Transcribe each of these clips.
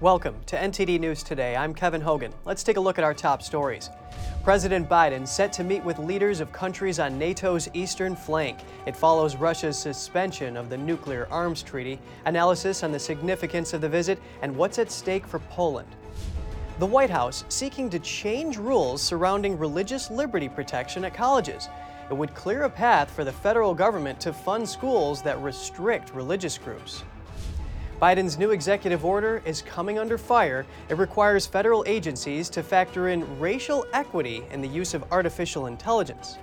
Welcome to NTD News Today. I'm Kevin Hogan. Let's take a look at our top stories. President Biden set to meet with leaders of countries on NATO's eastern flank. It follows Russia's suspension of the nuclear arms treaty, analysis on the significance of the visit, and what's at stake for Poland. The White House seeking to change rules surrounding religious liberty protection at colleges. It would clear a path for the federal government to fund schools that restrict religious groups. Biden's new executive order is coming under fire. It requires federal agencies to factor in racial equity in the use of artificial intelligence.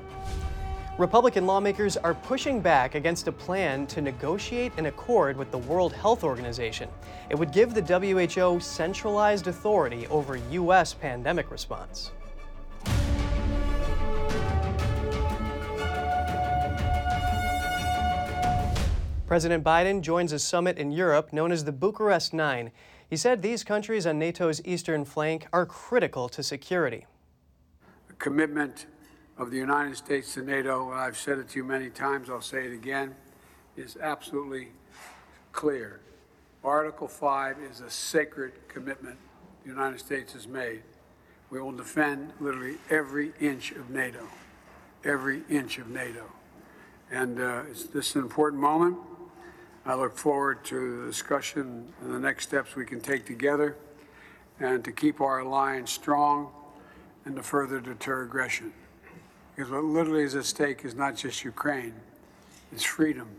Republican lawmakers are pushing back against a plan to negotiate an accord with the World Health Organization. It would give the WHO centralized authority over U.S. pandemic response. President Biden joins a summit in Europe known as the Bucharest Nine. He said these countries on NATO's eastern flank are critical to security. The commitment of the United States to NATO, and I've said it to you many times, I'll say it again, is absolutely clear. Article 5 is a sacred commitment the United States has made. We will defend literally every inch of NATO, every inch of NATO. And uh, it's, this is an important moment. I look forward to the discussion and the next steps we can take together and to keep our alliance strong and to further deter aggression. Because what literally is at stake is not just Ukraine, it's freedom.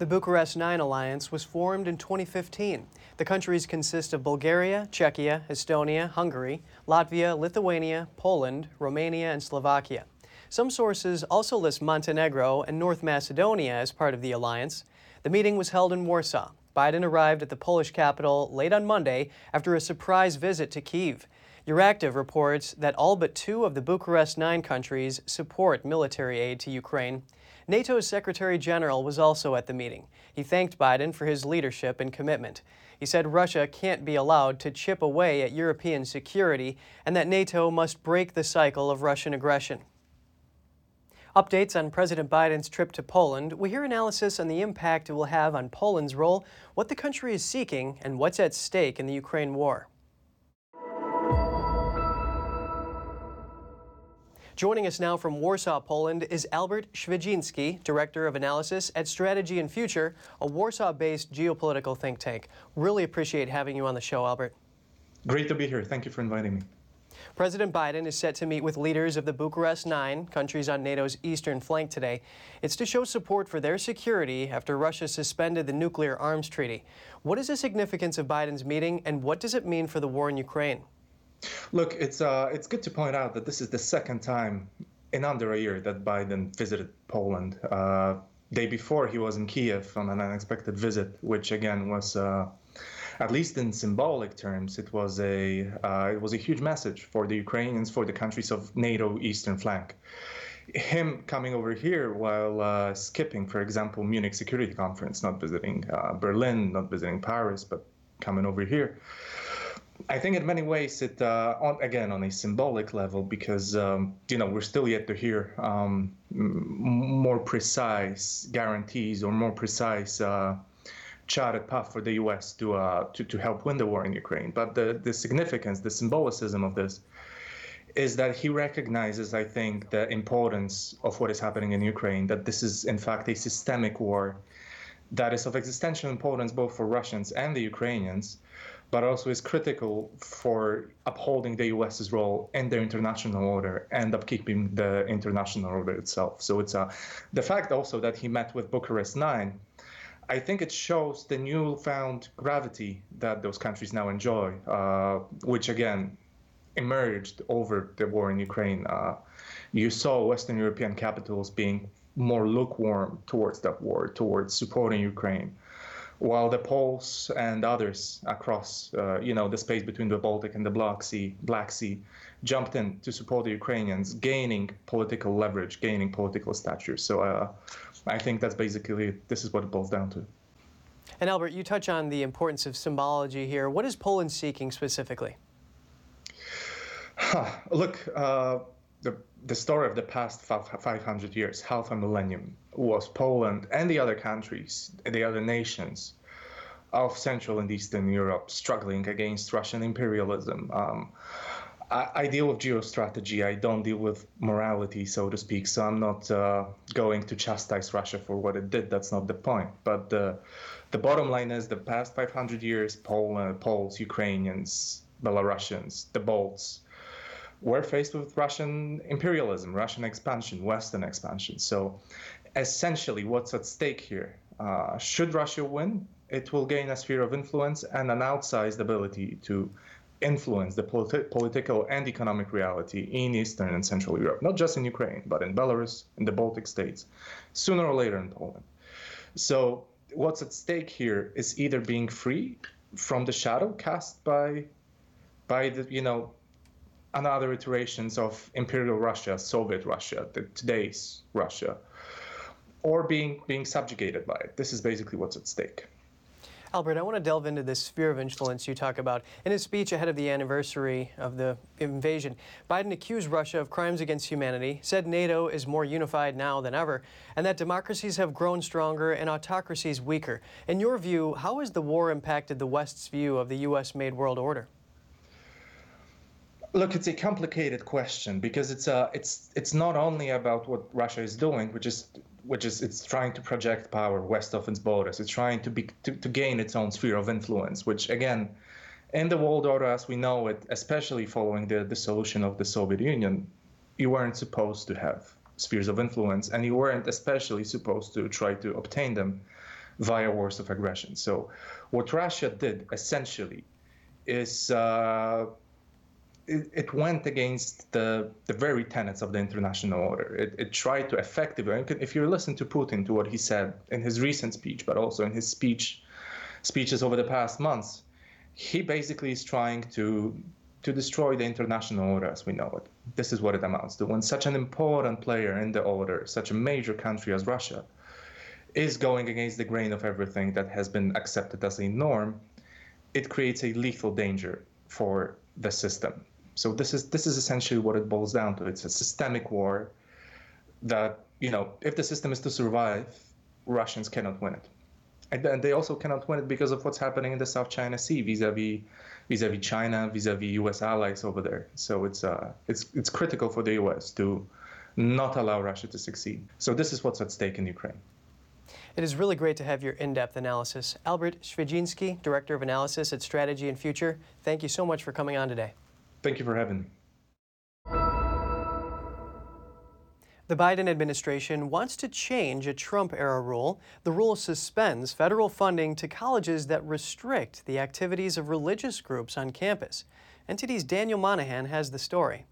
The Bucharest Nine Alliance was formed in 2015. The countries consist of Bulgaria, Czechia, Estonia, Hungary, Latvia, Lithuania, Poland, Romania, and Slovakia. Some sources also list Montenegro and North Macedonia as part of the alliance. The meeting was held in Warsaw. Biden arrived at the Polish capital late on Monday after a surprise visit to Kiev. Euractiv reports that all but two of the Bucharest Nine countries support military aid to Ukraine. NATO's Secretary General was also at the meeting. He thanked Biden for his leadership and commitment. He said Russia can't be allowed to chip away at European security and that NATO must break the cycle of Russian aggression. Updates on President Biden's trip to Poland. We hear analysis on the impact it will have on Poland's role, what the country is seeking, and what's at stake in the Ukraine war. Joining us now from Warsaw, Poland, is Albert Świdziński, Director of Analysis at Strategy and Future, a Warsaw based geopolitical think tank. Really appreciate having you on the show, Albert. Great to be here. Thank you for inviting me. President Biden is set to meet with leaders of the Bucharest Nine, countries on NATO's eastern flank today. It's to show support for their security after Russia suspended the nuclear arms treaty. What is the significance of Biden's meeting, and what does it mean for the war in Ukraine? Look, it's uh, it's good to point out that this is the second time in under a year that Biden visited Poland. Uh, day before, he was in Kiev on an unexpected visit, which again was. Uh, at least in symbolic terms, it was a uh, it was a huge message for the Ukrainians, for the countries of NATO eastern flank. Him coming over here while uh, skipping, for example, Munich Security Conference, not visiting uh, Berlin, not visiting Paris, but coming over here. I think in many ways it uh, on, again on a symbolic level because um, you know we're still yet to hear um, more precise guarantees or more precise uh, charted path for the U.S. to uh, to to help win the war in Ukraine. But the the significance, the symbolicism of this, is that he recognizes, I think, the importance of what is happening in Ukraine. That this is in fact a systemic war that is of existential importance both for Russians and the Ukrainians, but also is critical for upholding the US's role in the international order and upkeeping the international order itself. So it's a, the fact also that he met with Bucharest Nine I think it shows the newfound gravity that those countries now enjoy, uh, which again emerged over the war in Ukraine. Uh, you saw Western European capitals being more lukewarm towards that war, towards supporting Ukraine, while the Poles and others across, uh, you know, the space between the Baltic and the Black Sea, Black Sea, jumped in to support the Ukrainians, gaining political leverage, gaining political stature. So uh, I think that's basically this is what it boils down to. And Albert, you touch on the importance of symbology here. What is Poland seeking specifically? Huh. Look, uh, the, the story of the past 500 years, half a millennium, was Poland and the other countries, the other nations, of Central and Eastern Europe struggling against Russian imperialism. Um, I, I, deal with geostrategy. I don't deal with morality, so to speak. So I'm not uh, going to chastise Russia for what it did. That's not the point. But the the bottom line is the past 500 years, Poland, Poles, Ukrainians, Belarusians, the Balts, were faced with Russian imperialism, Russian expansion, Western expansion. So essentially, what's at stake here? Uh, should Russia win, it will gain a sphere of influence and an outsized ability to influence the politi- political and economic reality in Eastern and Central Europe, not just in Ukraine, but in Belarus, in the Baltic states, sooner or later in Poland. So, what's at stake here is either being free from the shadow cast by, by the you know, another iterations of imperial Russia, Soviet Russia, the, today's Russia, or being being subjugated by it. This is basically what's at stake. Albert, I want to delve into this sphere of influence you talk about. In his speech ahead of the anniversary of the invasion, Biden accused Russia of crimes against humanity, said NATO is more unified now than ever, and that democracies have grown stronger and autocracies weaker. In your view, how has the war impacted the West's view of the U.S. made world order? Look, it's a complicated question because it's uh, it's it's not only about what Russia is doing, which is which is it's trying to project power west of its borders. It's trying to be to, to gain its own sphere of influence, which again, in the world order as we know it, especially following the dissolution of the Soviet Union, you weren't supposed to have spheres of influence, and you weren't especially supposed to try to obtain them via wars of aggression. So, what Russia did essentially is uh, it, it, went against the, the very tenets of the international order. It, it tried to effectively, if you listen to Putin, to what he said in his recent speech, but also in his speech speeches over the past months, he basically is trying to to destroy the international order as we know it. This is what it amounts to. When such an important player in the order, such a major country as Russia, is going against the grain of everything that has been accepted as a norm, it creates a lethal danger for the system. So this is this is essentially what it boils down to. It's a systemic war that you know if the system is to survive, Russians cannot win it, and they also cannot win it because of what's happening in the South China Sea vis-a-vis vis-a-vis China, vis-a-vis U.S. allies over there. So it's uh it's it's critical for the U.S. to not allow Russia to succeed. So this is what's at stake in Ukraine. It is really great to have your in-depth analysis. Albert Świdziński, Director of Analysis at Strategy and Future, thank you so much for coming on today. Thank you for having me. The Biden administration wants to change a Trump era rule. The rule suspends federal funding to colleges that restrict the activities of religious groups on campus. NTD's Daniel Monahan has the story.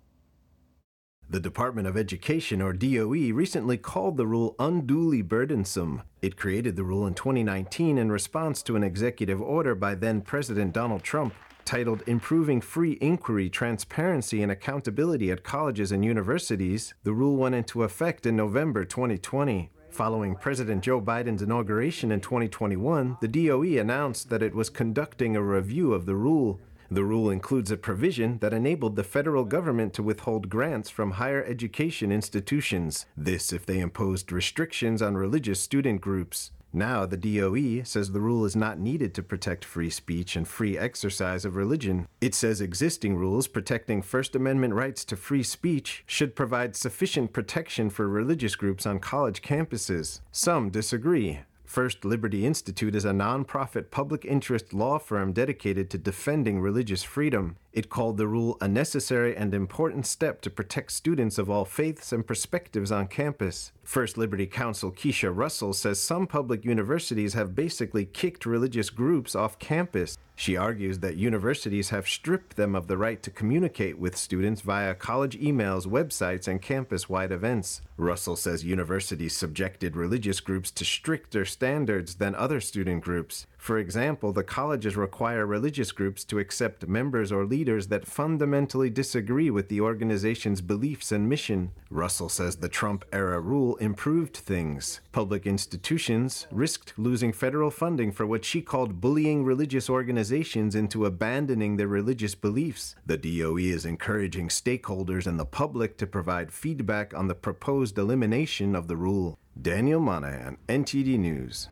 The Department of Education, or DOE, recently called the rule unduly burdensome. It created the rule in 2019 in response to an executive order by then President Donald Trump titled Improving Free Inquiry, Transparency, and Accountability at Colleges and Universities, the rule went into effect in November 2020. Following President Joe Biden's inauguration in 2021, the DOE announced that it was conducting a review of the rule. The rule includes a provision that enabled the federal government to withhold grants from higher education institutions, this if they imposed restrictions on religious student groups. Now, the DOE says the rule is not needed to protect free speech and free exercise of religion. It says existing rules protecting First Amendment rights to free speech should provide sufficient protection for religious groups on college campuses. Some disagree. First Liberty Institute is a nonprofit public interest law firm dedicated to defending religious freedom. It called the rule a necessary and important step to protect students of all faiths and perspectives on campus. First Liberty Counsel Keisha Russell says some public universities have basically kicked religious groups off campus. She argues that universities have stripped them of the right to communicate with students via college emails, websites, and campus wide events. Russell says universities subjected religious groups to stricter standards than other student groups. For example, the colleges require religious groups to accept members or leaders that fundamentally disagree with the organization's beliefs and mission. Russell says the Trump era rule improved things. Public institutions risked losing federal funding for what she called bullying religious organizations into abandoning their religious beliefs. The DOE is encouraging stakeholders and the public to provide feedback on the proposed elimination of the rule. Daniel Monahan, NTD News.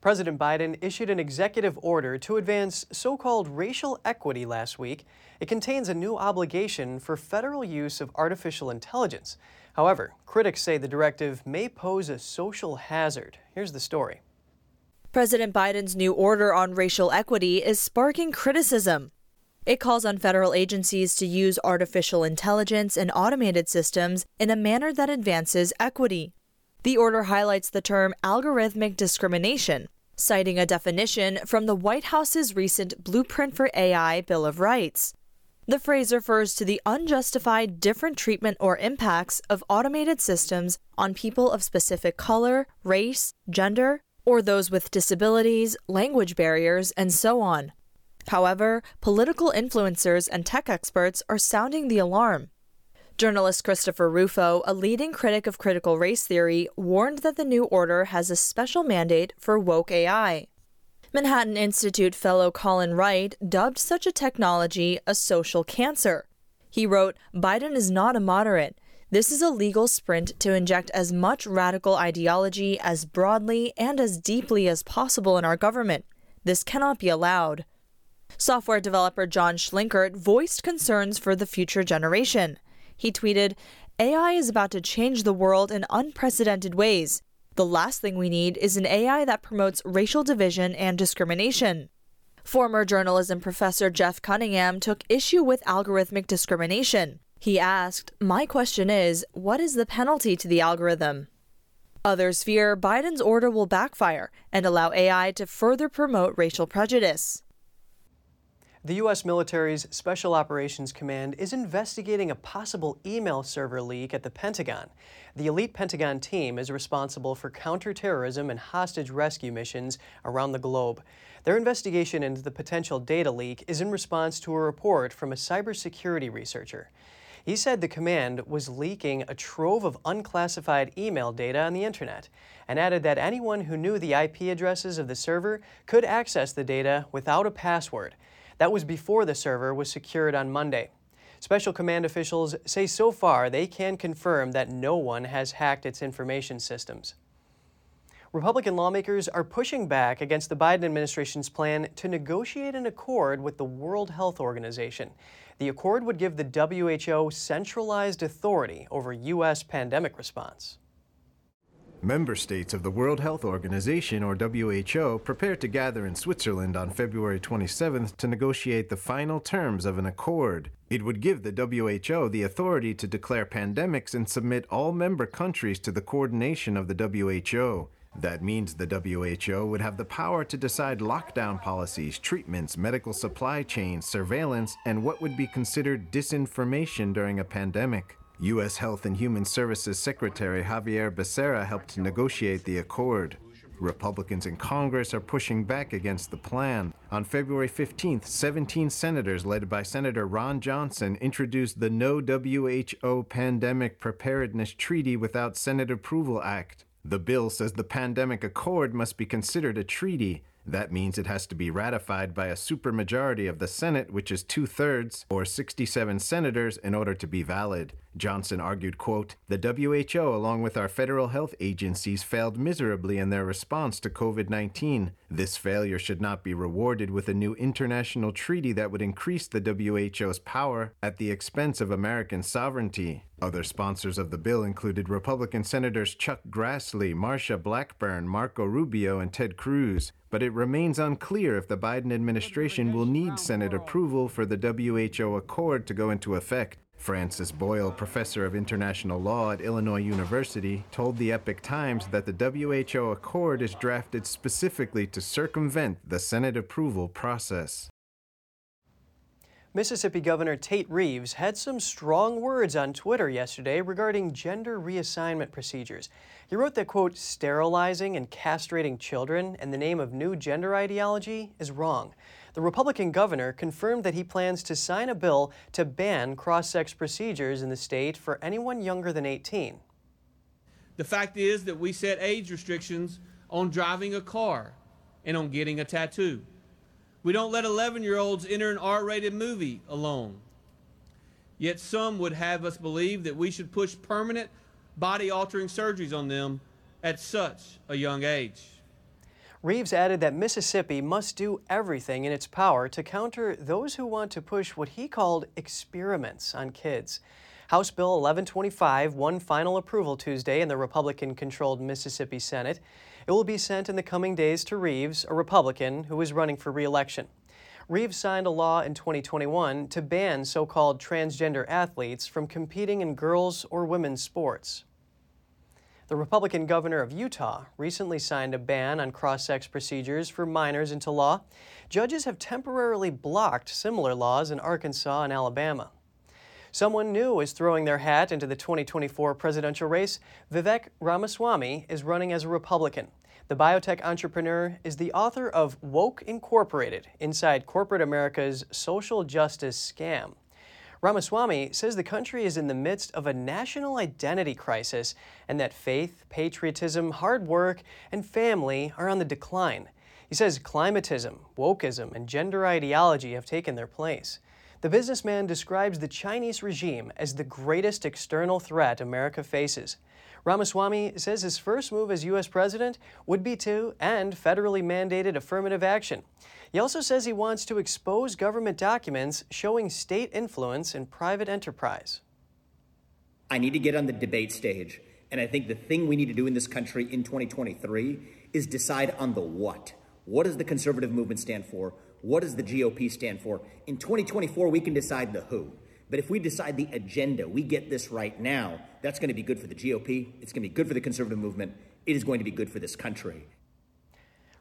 President Biden issued an executive order to advance so called racial equity last week. It contains a new obligation for federal use of artificial intelligence. However, critics say the directive may pose a social hazard. Here's the story. President Biden's new order on racial equity is sparking criticism. It calls on federal agencies to use artificial intelligence and automated systems in a manner that advances equity. The order highlights the term algorithmic discrimination, citing a definition from the White House's recent Blueprint for AI Bill of Rights. The phrase refers to the unjustified different treatment or impacts of automated systems on people of specific color, race, gender, or those with disabilities, language barriers, and so on. However, political influencers and tech experts are sounding the alarm. Journalist Christopher Rufo, a leading critic of critical race theory, warned that the new order has a special mandate for woke AI. Manhattan Institute fellow Colin Wright dubbed such a technology a social cancer. He wrote, Biden is not a moderate. This is a legal sprint to inject as much radical ideology as broadly and as deeply as possible in our government. This cannot be allowed. Software developer John Schlinkert voiced concerns for the future generation. He tweeted, AI is about to change the world in unprecedented ways. The last thing we need is an AI that promotes racial division and discrimination. Former journalism professor Jeff Cunningham took issue with algorithmic discrimination. He asked, My question is, what is the penalty to the algorithm? Others fear Biden's order will backfire and allow AI to further promote racial prejudice. The U.S. military's Special Operations Command is investigating a possible email server leak at the Pentagon. The elite Pentagon team is responsible for counterterrorism and hostage rescue missions around the globe. Their investigation into the potential data leak is in response to a report from a cybersecurity researcher. He said the command was leaking a trove of unclassified email data on the internet and added that anyone who knew the IP addresses of the server could access the data without a password. That was before the server was secured on Monday. Special Command officials say so far they can confirm that no one has hacked its information systems. Republican lawmakers are pushing back against the Biden administration's plan to negotiate an accord with the World Health Organization. The accord would give the WHO centralized authority over U.S. pandemic response. Member states of the World Health Organization, or WHO, prepared to gather in Switzerland on February 27th to negotiate the final terms of an accord. It would give the WHO the authority to declare pandemics and submit all member countries to the coordination of the WHO. That means the WHO would have the power to decide lockdown policies, treatments, medical supply chains, surveillance, and what would be considered disinformation during a pandemic. U.S. Health and Human Services Secretary Xavier Becerra helped negotiate the accord. Republicans in Congress are pushing back against the plan. On February 15th, 17 senators, led by Senator Ron Johnson, introduced the No WHO Pandemic Preparedness Treaty Without Senate Approval Act. The bill says the pandemic accord must be considered a treaty. That means it has to be ratified by a supermajority of the Senate, which is two thirds, or 67 senators, in order to be valid. Johnson argued, quote, The WHO, along with our federal health agencies, failed miserably in their response to COVID 19. This failure should not be rewarded with a new international treaty that would increase the WHO's power at the expense of American sovereignty. Other sponsors of the bill included Republican Senators Chuck Grassley, Marsha Blackburn, Marco Rubio, and Ted Cruz. But it remains unclear if the Biden administration will need Senate approval for the WHO accord to go into effect. Francis Boyle, professor of international law at Illinois University, told the Epoch Times that the WHO accord is drafted specifically to circumvent the Senate approval process. Mississippi Governor Tate Reeves had some strong words on Twitter yesterday regarding gender reassignment procedures. He wrote that, quote, sterilizing and castrating children in the name of new gender ideology is wrong. The Republican governor confirmed that he plans to sign a bill to ban cross sex procedures in the state for anyone younger than 18. The fact is that we set age restrictions on driving a car and on getting a tattoo. We don't let 11 year olds enter an R rated movie alone. Yet some would have us believe that we should push permanent body altering surgeries on them at such a young age. Reeves added that Mississippi must do everything in its power to counter those who want to push what he called experiments on kids. House Bill 1125 won final approval Tuesday in the Republican controlled Mississippi Senate. It will be sent in the coming days to Reeves, a Republican who is running for re election. Reeves signed a law in 2021 to ban so called transgender athletes from competing in girls' or women's sports. The Republican governor of Utah recently signed a ban on cross sex procedures for minors into law. Judges have temporarily blocked similar laws in Arkansas and Alabama. Someone new is throwing their hat into the 2024 presidential race. Vivek Ramaswamy is running as a Republican. The biotech entrepreneur is the author of Woke Incorporated Inside Corporate America's Social Justice Scam. Ramaswamy says the country is in the midst of a national identity crisis and that faith, patriotism, hard work, and family are on the decline. He says climatism, wokeism, and gender ideology have taken their place. The businessman describes the Chinese regime as the greatest external threat America faces. Ramaswamy says his first move as U.S. president would be to end federally mandated affirmative action. He also says he wants to expose government documents showing state influence in private enterprise. I need to get on the debate stage. And I think the thing we need to do in this country in 2023 is decide on the what. What does the conservative movement stand for? What does the GOP stand for? In 2024, we can decide the who. But if we decide the agenda, we get this right now, that's going to be good for the GOP. It's going to be good for the conservative movement. It is going to be good for this country.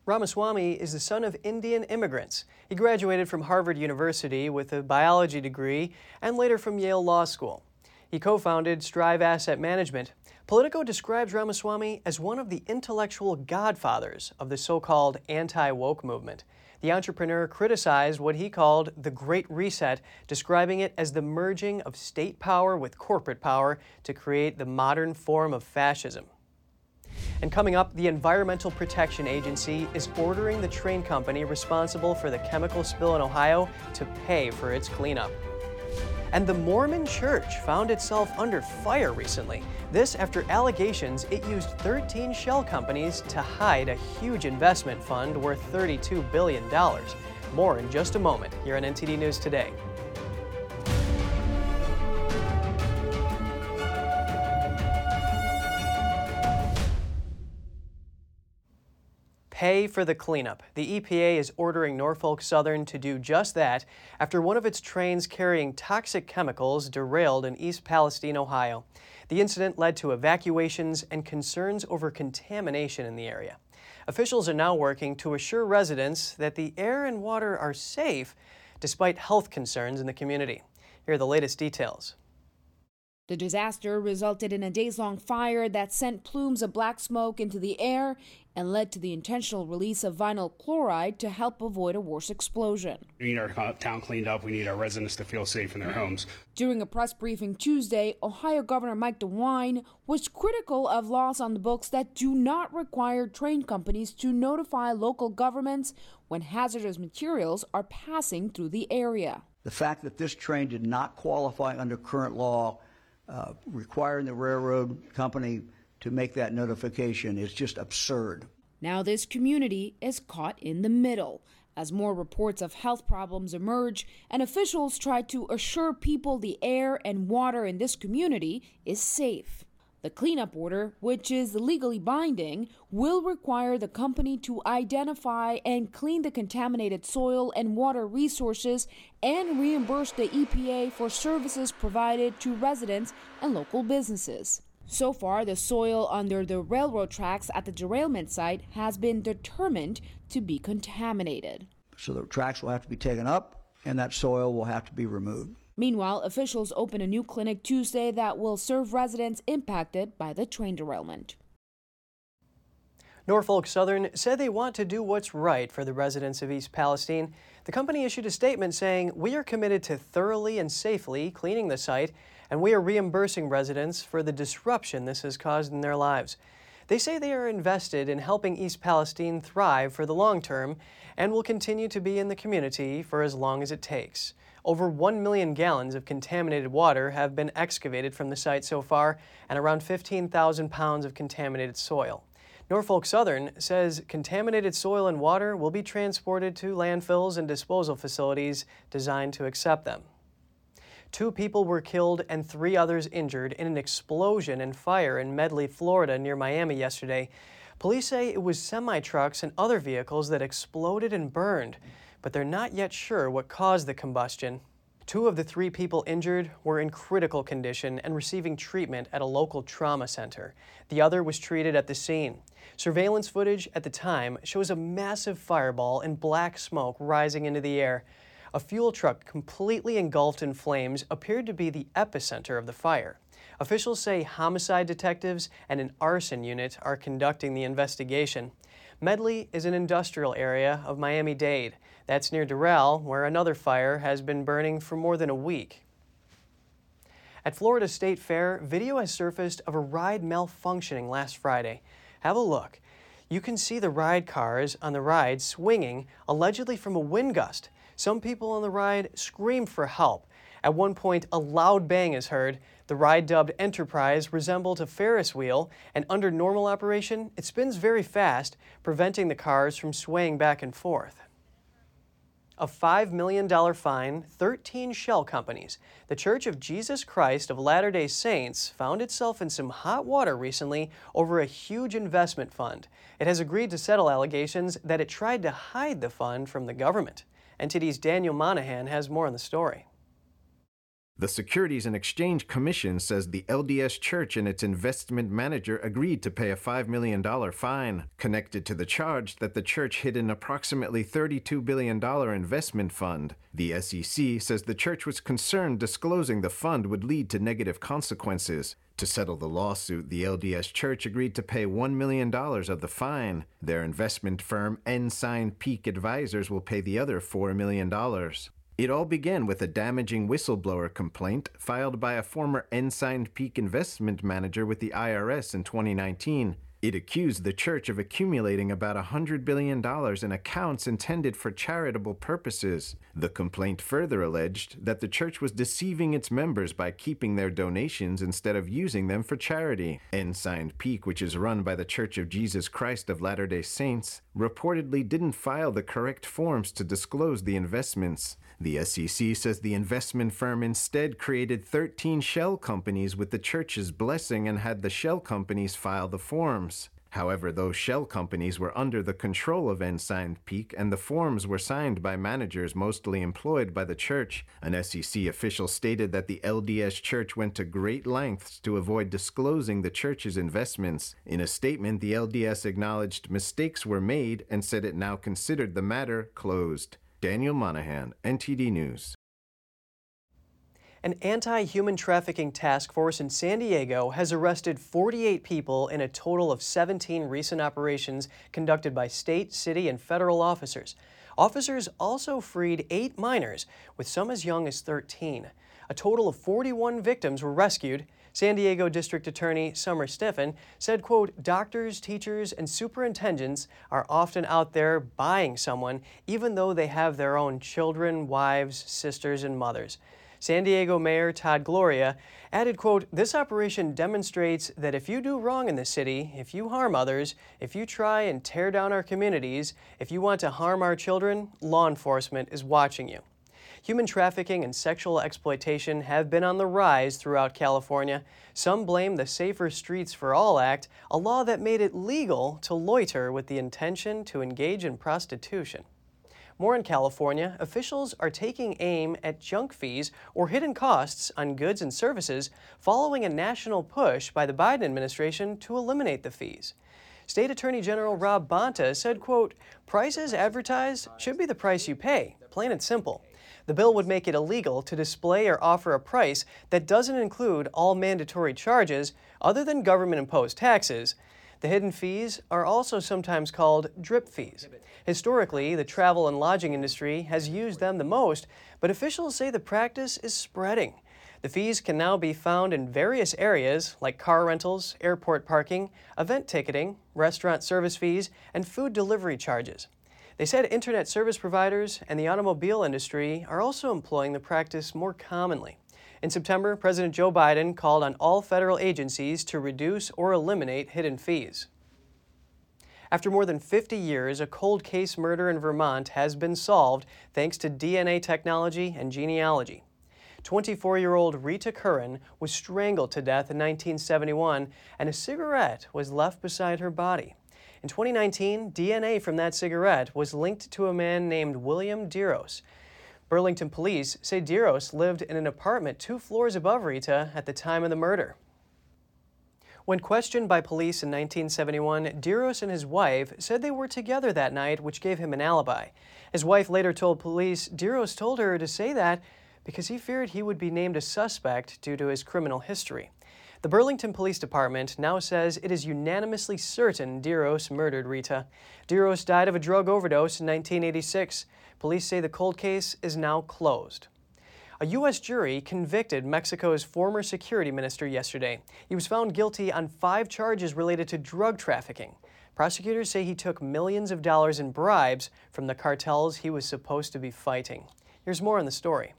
Ramaswamy is the son of Indian immigrants. He graduated from Harvard University with a biology degree and later from Yale Law School. He co founded Strive Asset Management. Politico describes Ramaswamy as one of the intellectual godfathers of the so called anti woke movement. The entrepreneur criticized what he called the Great Reset, describing it as the merging of state power with corporate power to create the modern form of fascism. And coming up, the Environmental Protection Agency is ordering the train company responsible for the chemical spill in Ohio to pay for its cleanup. And the Mormon Church found itself under fire recently. This after allegations it used 13 shell companies to hide a huge investment fund worth $32 billion. More in just a moment here on NTD News Today. Pay for the cleanup. The EPA is ordering Norfolk Southern to do just that after one of its trains carrying toxic chemicals derailed in East Palestine, Ohio. The incident led to evacuations and concerns over contamination in the area. Officials are now working to assure residents that the air and water are safe despite health concerns in the community. Here are the latest details. The disaster resulted in a days long fire that sent plumes of black smoke into the air and led to the intentional release of vinyl chloride to help avoid a worse explosion. We need our town cleaned up. We need our residents to feel safe in their homes. During a press briefing Tuesday, Ohio Governor Mike DeWine was critical of laws on the books that do not require train companies to notify local governments when hazardous materials are passing through the area. The fact that this train did not qualify under current law, uh, requiring the railroad company to make that notification is just absurd. Now, this community is caught in the middle as more reports of health problems emerge and officials try to assure people the air and water in this community is safe. The cleanup order, which is legally binding, will require the company to identify and clean the contaminated soil and water resources and reimburse the EPA for services provided to residents and local businesses. So far, the soil under the railroad tracks at the derailment site has been determined to be contaminated. So the tracks will have to be taken up and that soil will have to be removed. Meanwhile, officials open a new clinic Tuesday that will serve residents impacted by the train derailment. Norfolk Southern said they want to do what's right for the residents of East Palestine. The company issued a statement saying, We are committed to thoroughly and safely cleaning the site and we are reimbursing residents for the disruption this has caused in their lives. They say they are invested in helping East Palestine thrive for the long term and will continue to be in the community for as long as it takes. Over 1 million gallons of contaminated water have been excavated from the site so far, and around 15,000 pounds of contaminated soil. Norfolk Southern says contaminated soil and water will be transported to landfills and disposal facilities designed to accept them. Two people were killed and three others injured in an explosion and fire in Medley, Florida, near Miami yesterday. Police say it was semi trucks and other vehicles that exploded and burned, but they're not yet sure what caused the combustion. Two of the three people injured were in critical condition and receiving treatment at a local trauma center. The other was treated at the scene. Surveillance footage at the time shows a massive fireball and black smoke rising into the air. A fuel truck completely engulfed in flames appeared to be the epicenter of the fire. Officials say homicide detectives and an arson unit are conducting the investigation. Medley is an industrial area of Miami Dade. That's near Doral, where another fire has been burning for more than a week. At Florida State Fair, video has surfaced of a ride malfunctioning last Friday. Have a look. You can see the ride cars on the ride swinging, allegedly from a wind gust. Some people on the ride scream for help. At one point, a loud bang is heard. The ride, dubbed Enterprise, resembles a Ferris wheel, and under normal operation, it spins very fast, preventing the cars from swaying back and forth. A $5 million fine, 13 shell companies. The Church of Jesus Christ of Latter day Saints found itself in some hot water recently over a huge investment fund. It has agreed to settle allegations that it tried to hide the fund from the government. NTD's Daniel Monahan has more on the story. The Securities and Exchange Commission says the LDS Church and its investment manager agreed to pay a $5 million fine connected to the charge that the church hid an approximately $32 billion investment fund. The SEC says the church was concerned disclosing the fund would lead to negative consequences. To settle the lawsuit, the LDS Church agreed to pay $1 million of the fine. Their investment firm, Ensign Peak Advisors, will pay the other $4 million. It all began with a damaging whistleblower complaint filed by a former Ensign Peak investment manager with the IRS in 2019. It accused the church of accumulating about $100 billion in accounts intended for charitable purposes. The complaint further alleged that the church was deceiving its members by keeping their donations instead of using them for charity. Ensign Peak, which is run by the Church of Jesus Christ of Latter day Saints, reportedly didn't file the correct forms to disclose the investments. The SEC says the investment firm instead created 13 shell companies with the church's blessing and had the shell companies file the forms. However, those shell companies were under the control of Ensign Peak, and the forms were signed by managers mostly employed by the church. An SEC official stated that the LDS Church went to great lengths to avoid disclosing the church's investments. In a statement, the LDS acknowledged mistakes were made and said it now considered the matter closed. Daniel Monahan, NTD News. An anti human trafficking task force in San Diego has arrested 48 people in a total of 17 recent operations conducted by state, city, and federal officers. Officers also freed eight minors, with some as young as 13. A total of 41 victims were rescued. San Diego District Attorney Summer Stephan said, quote, doctors, teachers, and superintendents are often out there buying someone even though they have their own children, wives, sisters, and mothers. San Diego Mayor Todd Gloria added, quote, this operation demonstrates that if you do wrong in the city, if you harm others, if you try and tear down our communities, if you want to harm our children, law enforcement is watching you. Human trafficking and sexual exploitation have been on the rise throughout California. Some blame the Safer Streets for All Act, a law that made it legal to loiter with the intention to engage in prostitution. More in California, officials are taking aim at junk fees or hidden costs on goods and services following a national push by the Biden administration to eliminate the fees. State Attorney General Rob Bonta said, quote, prices advertised should be the price you pay, plain and simple. The bill would make it illegal to display or offer a price that doesn't include all mandatory charges other than government imposed taxes. The hidden fees are also sometimes called drip fees. Historically, the travel and lodging industry has used them the most, but officials say the practice is spreading. The fees can now be found in various areas like car rentals, airport parking, event ticketing, restaurant service fees, and food delivery charges. They said internet service providers and the automobile industry are also employing the practice more commonly. In September, President Joe Biden called on all federal agencies to reduce or eliminate hidden fees. After more than 50 years, a cold case murder in Vermont has been solved thanks to DNA technology and genealogy. 24 year old Rita Curran was strangled to death in 1971, and a cigarette was left beside her body. In 2019, DNA from that cigarette was linked to a man named William DeRoos. Burlington police say DeRoos lived in an apartment two floors above Rita at the time of the murder. When questioned by police in 1971, DeRoos and his wife said they were together that night, which gave him an alibi. His wife later told police DeRoos told her to say that because he feared he would be named a suspect due to his criminal history. The Burlington Police Department now says it is unanimously certain DeRoos murdered Rita. DeRoos died of a drug overdose in 1986. Police say the cold case is now closed. A U.S. jury convicted Mexico's former security minister yesterday. He was found guilty on five charges related to drug trafficking. Prosecutors say he took millions of dollars in bribes from the cartels he was supposed to be fighting. Here's more on the story.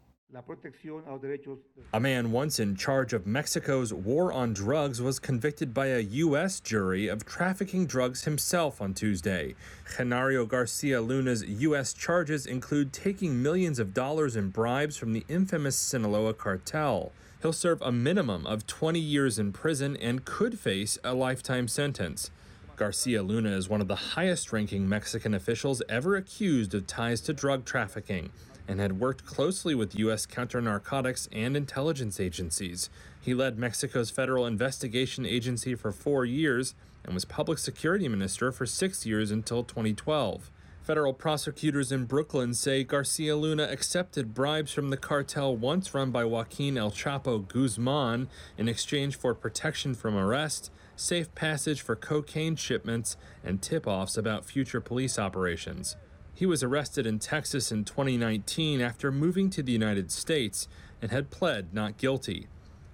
A man once in charge of Mexico's war on drugs was convicted by a U.S. jury of trafficking drugs himself on Tuesday. Genaro Garcia Luna's U.S. charges include taking millions of dollars in bribes from the infamous Sinaloa cartel. He'll serve a minimum of 20 years in prison and could face a lifetime sentence. Garcia Luna is one of the highest ranking Mexican officials ever accused of ties to drug trafficking and had worked closely with U.S. counter narcotics and intelligence agencies. He led Mexico's Federal Investigation Agency for four years and was public security minister for six years until 2012. Federal prosecutors in Brooklyn say Garcia Luna accepted bribes from the cartel once run by Joaquin El Chapo Guzman in exchange for protection from arrest, safe passage for cocaine shipments, and tip offs about future police operations. He was arrested in Texas in 2019 after moving to the United States and had pled not guilty.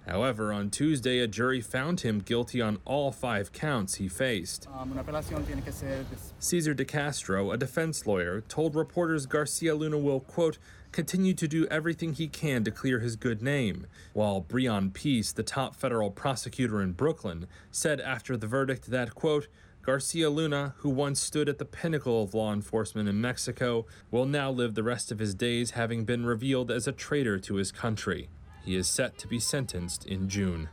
However, on Tuesday, a jury found him guilty on all five counts he faced. Cesar de Castro, a defense lawyer, told reporters Garcia Luna will, quote, continue to do everything he can to clear his good name, while Breon Peace, the top federal prosecutor in Brooklyn, said after the verdict that, quote, Garcia Luna, who once stood at the pinnacle of law enforcement in Mexico, will now live the rest of his days having been revealed as a traitor to his country. He is set to be sentenced in June.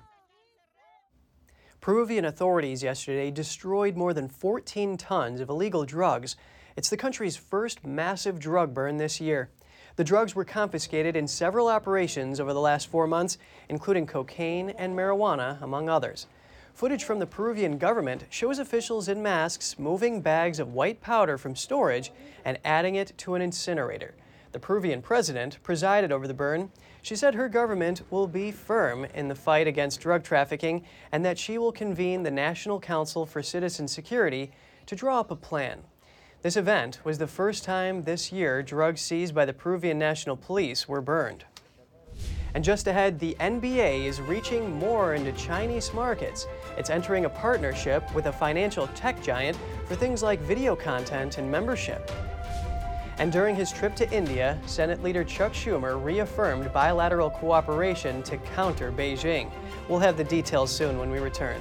Peruvian authorities yesterday destroyed more than 14 tons of illegal drugs. It's the country's first massive drug burn this year. The drugs were confiscated in several operations over the last four months, including cocaine and marijuana, among others. Footage from the Peruvian government shows officials in masks moving bags of white powder from storage and adding it to an incinerator. The Peruvian president presided over the burn. She said her government will be firm in the fight against drug trafficking and that she will convene the National Council for Citizen Security to draw up a plan. This event was the first time this year drugs seized by the Peruvian National Police were burned. And just ahead, the NBA is reaching more into Chinese markets. It's entering a partnership with a financial tech giant for things like video content and membership. And during his trip to India, Senate leader Chuck Schumer reaffirmed bilateral cooperation to counter Beijing. We'll have the details soon when we return.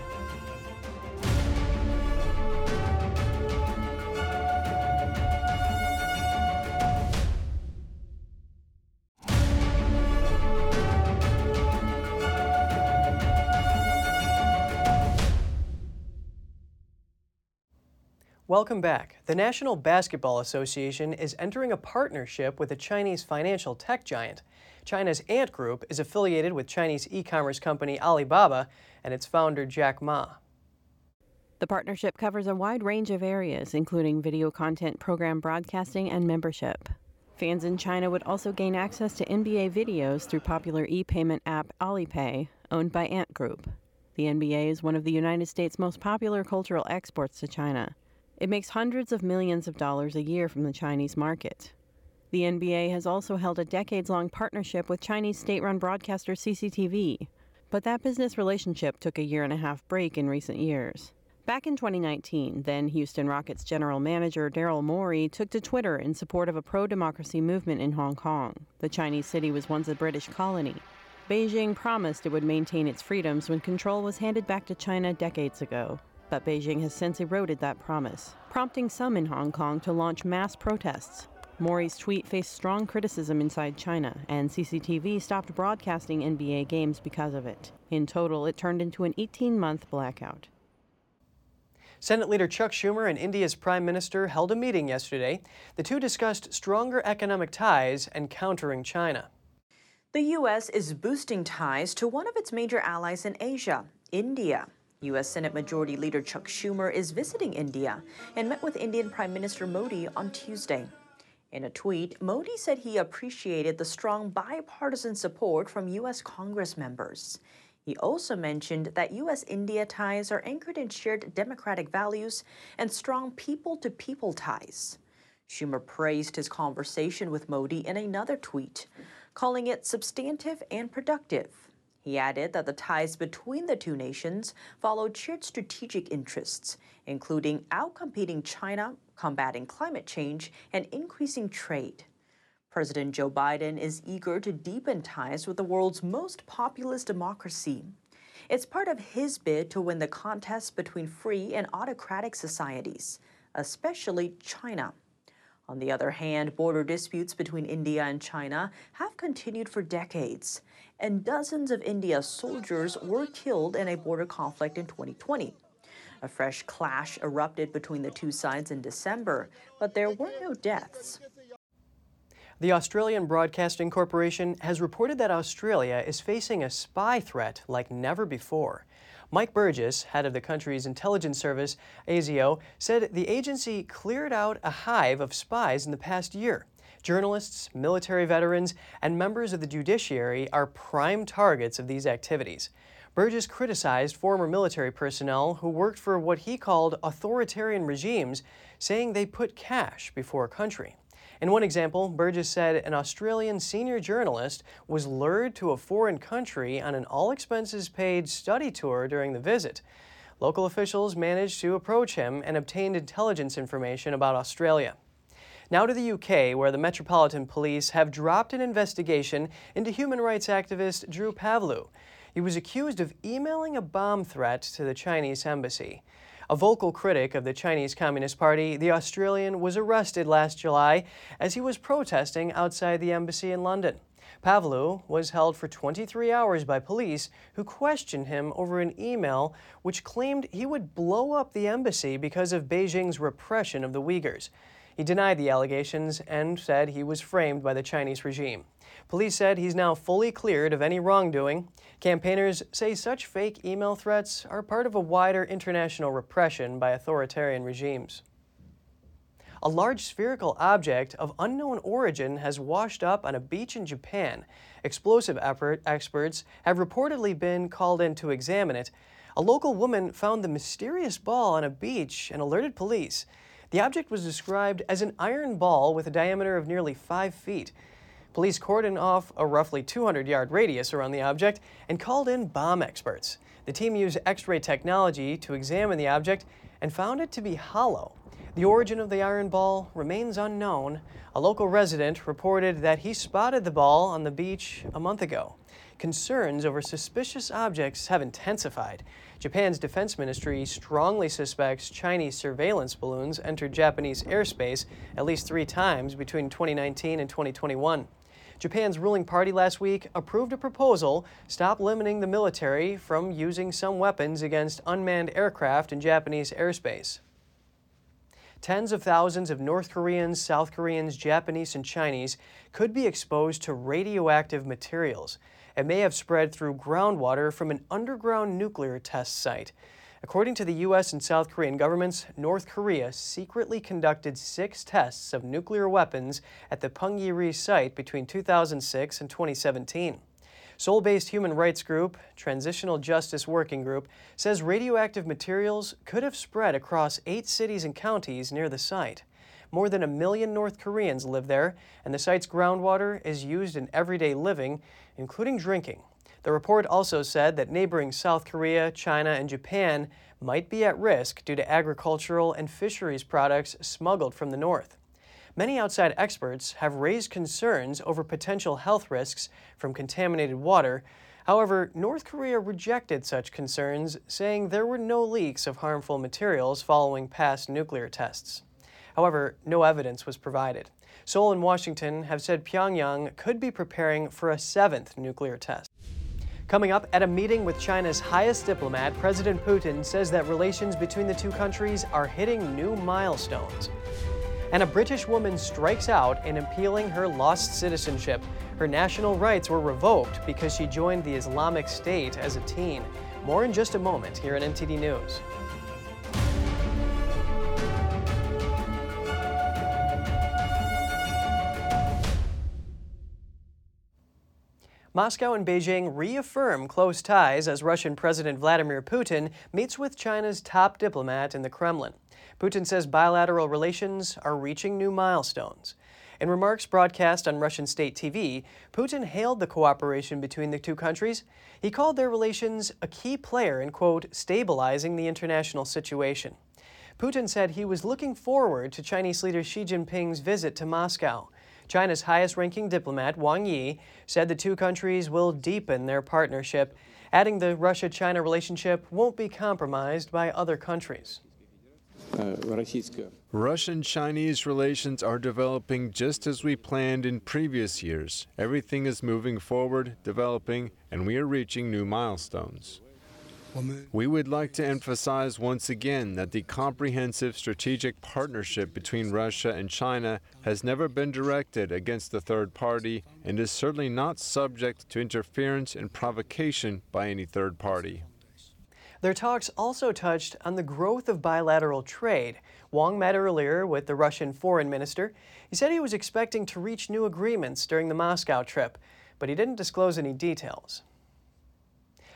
Welcome back. The National Basketball Association is entering a partnership with a Chinese financial tech giant. China's Ant Group is affiliated with Chinese e commerce company Alibaba and its founder Jack Ma. The partnership covers a wide range of areas, including video content, program broadcasting, and membership. Fans in China would also gain access to NBA videos through popular e payment app Alipay, owned by Ant Group. The NBA is one of the United States' most popular cultural exports to China. It makes hundreds of millions of dollars a year from the Chinese market. The NBA has also held a decades long partnership with Chinese state run broadcaster CCTV, but that business relationship took a year and a half break in recent years. Back in 2019, then Houston Rockets general manager Daryl Morey took to Twitter in support of a pro democracy movement in Hong Kong. The Chinese city was once a British colony. Beijing promised it would maintain its freedoms when control was handed back to China decades ago. But Beijing has since eroded that promise, prompting some in Hong Kong to launch mass protests. Morey's tweet faced strong criticism inside China, and CCTV stopped broadcasting NBA games because of it. In total, it turned into an 18 month blackout. Senate Leader Chuck Schumer and India's Prime Minister held a meeting yesterday. The two discussed stronger economic ties and countering China. The U.S. is boosting ties to one of its major allies in Asia, India. U.S. Senate Majority Leader Chuck Schumer is visiting India and met with Indian Prime Minister Modi on Tuesday. In a tweet, Modi said he appreciated the strong bipartisan support from U.S. Congress members. He also mentioned that U.S. India ties are anchored in shared democratic values and strong people to people ties. Schumer praised his conversation with Modi in another tweet, calling it substantive and productive. He added that the ties between the two nations followed shared strategic interests, including outcompeting China, combating climate change, and increasing trade. President Joe Biden is eager to deepen ties with the world's most populous democracy. It's part of his bid to win the contest between free and autocratic societies, especially China. On the other hand, border disputes between India and China have continued for decades, and dozens of India's soldiers were killed in a border conflict in 2020. A fresh clash erupted between the two sides in December, but there were no deaths. The Australian Broadcasting Corporation has reported that Australia is facing a spy threat like never before. Mike Burgess, head of the country's intelligence service, ASIO, said the agency cleared out a hive of spies in the past year. Journalists, military veterans, and members of the judiciary are prime targets of these activities. Burgess criticized former military personnel who worked for what he called authoritarian regimes, saying they put cash before country. In one example, Burgess said an Australian senior journalist was lured to a foreign country on an all expenses paid study tour during the visit. Local officials managed to approach him and obtained intelligence information about Australia. Now to the UK, where the Metropolitan Police have dropped an investigation into human rights activist Drew Pavlou. He was accused of emailing a bomb threat to the Chinese embassy. A vocal critic of the Chinese Communist Party, the Australian was arrested last July as he was protesting outside the embassy in London. Pavlou was held for 23 hours by police who questioned him over an email which claimed he would blow up the embassy because of Beijing's repression of the Uyghurs. He denied the allegations and said he was framed by the Chinese regime. Police said he's now fully cleared of any wrongdoing. Campaigners say such fake email threats are part of a wider international repression by authoritarian regimes. A large spherical object of unknown origin has washed up on a beach in Japan. Explosive experts have reportedly been called in to examine it. A local woman found the mysterious ball on a beach and alerted police. The object was described as an iron ball with a diameter of nearly five feet. Police cordoned off a roughly 200 yard radius around the object and called in bomb experts. The team used X ray technology to examine the object and found it to be hollow. The origin of the iron ball remains unknown. A local resident reported that he spotted the ball on the beach a month ago. Concerns over suspicious objects have intensified. Japan's defense ministry strongly suspects Chinese surveillance balloons entered Japanese airspace at least three times between 2019 and 2021. Japan's ruling party last week approved a proposal stop limiting the military from using some weapons against unmanned aircraft in Japanese airspace. Tens of thousands of North Koreans, South Koreans, Japanese, and Chinese could be exposed to radioactive materials. It may have spread through groundwater from an underground nuclear test site. According to the U.S. and South Korean governments, North Korea secretly conducted six tests of nuclear weapons at the Punggye-ri site between 2006 and 2017. Seoul based human rights group, Transitional Justice Working Group, says radioactive materials could have spread across eight cities and counties near the site. More than a million North Koreans live there, and the site's groundwater is used in everyday living, including drinking. The report also said that neighboring South Korea, China, and Japan might be at risk due to agricultural and fisheries products smuggled from the north. Many outside experts have raised concerns over potential health risks from contaminated water. However, North Korea rejected such concerns, saying there were no leaks of harmful materials following past nuclear tests. However, no evidence was provided. Seoul and Washington have said Pyongyang could be preparing for a seventh nuclear test. Coming up at a meeting with China's highest diplomat, President Putin says that relations between the two countries are hitting new milestones. And a British woman strikes out in appealing her lost citizenship. Her national rights were revoked because she joined the Islamic State as a teen. More in just a moment here at NTD News. Moscow and Beijing reaffirm close ties as Russian President Vladimir Putin meets with China's top diplomat in the Kremlin. Putin says bilateral relations are reaching new milestones. In remarks broadcast on Russian state TV, Putin hailed the cooperation between the two countries. He called their relations a key player in, quote, stabilizing the international situation. Putin said he was looking forward to Chinese leader Xi Jinping's visit to Moscow. China's highest ranking diplomat, Wang Yi, said the two countries will deepen their partnership, adding the Russia China relationship won't be compromised by other countries. Russian Chinese relations are developing just as we planned in previous years. Everything is moving forward, developing, and we are reaching new milestones. We would like to emphasize once again that the comprehensive strategic partnership between Russia and China has never been directed against a third party and is certainly not subject to interference and provocation by any third party. Their talks also touched on the growth of bilateral trade. Wang met earlier with the Russian foreign minister. He said he was expecting to reach new agreements during the Moscow trip, but he didn't disclose any details.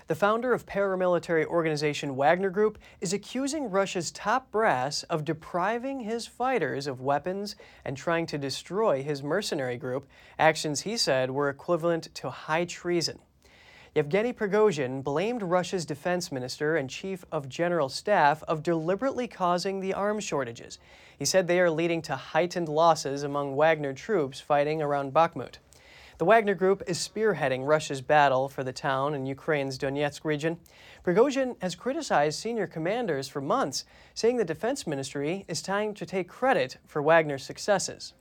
The founder of paramilitary organization Wagner Group is accusing Russia's top brass of depriving his fighters of weapons and trying to destroy his mercenary group, actions he said were equivalent to high treason. Yevgeny Prigozhin blamed Russia's defense minister and chief of general staff of deliberately causing the arms shortages. He said they are leading to heightened losses among Wagner troops fighting around Bakhmut. The Wagner Group is spearheading Russia's battle for the town in Ukraine's Donetsk region. Prigozhin has criticized senior commanders for months, saying the defense ministry is trying to take credit for Wagner's successes.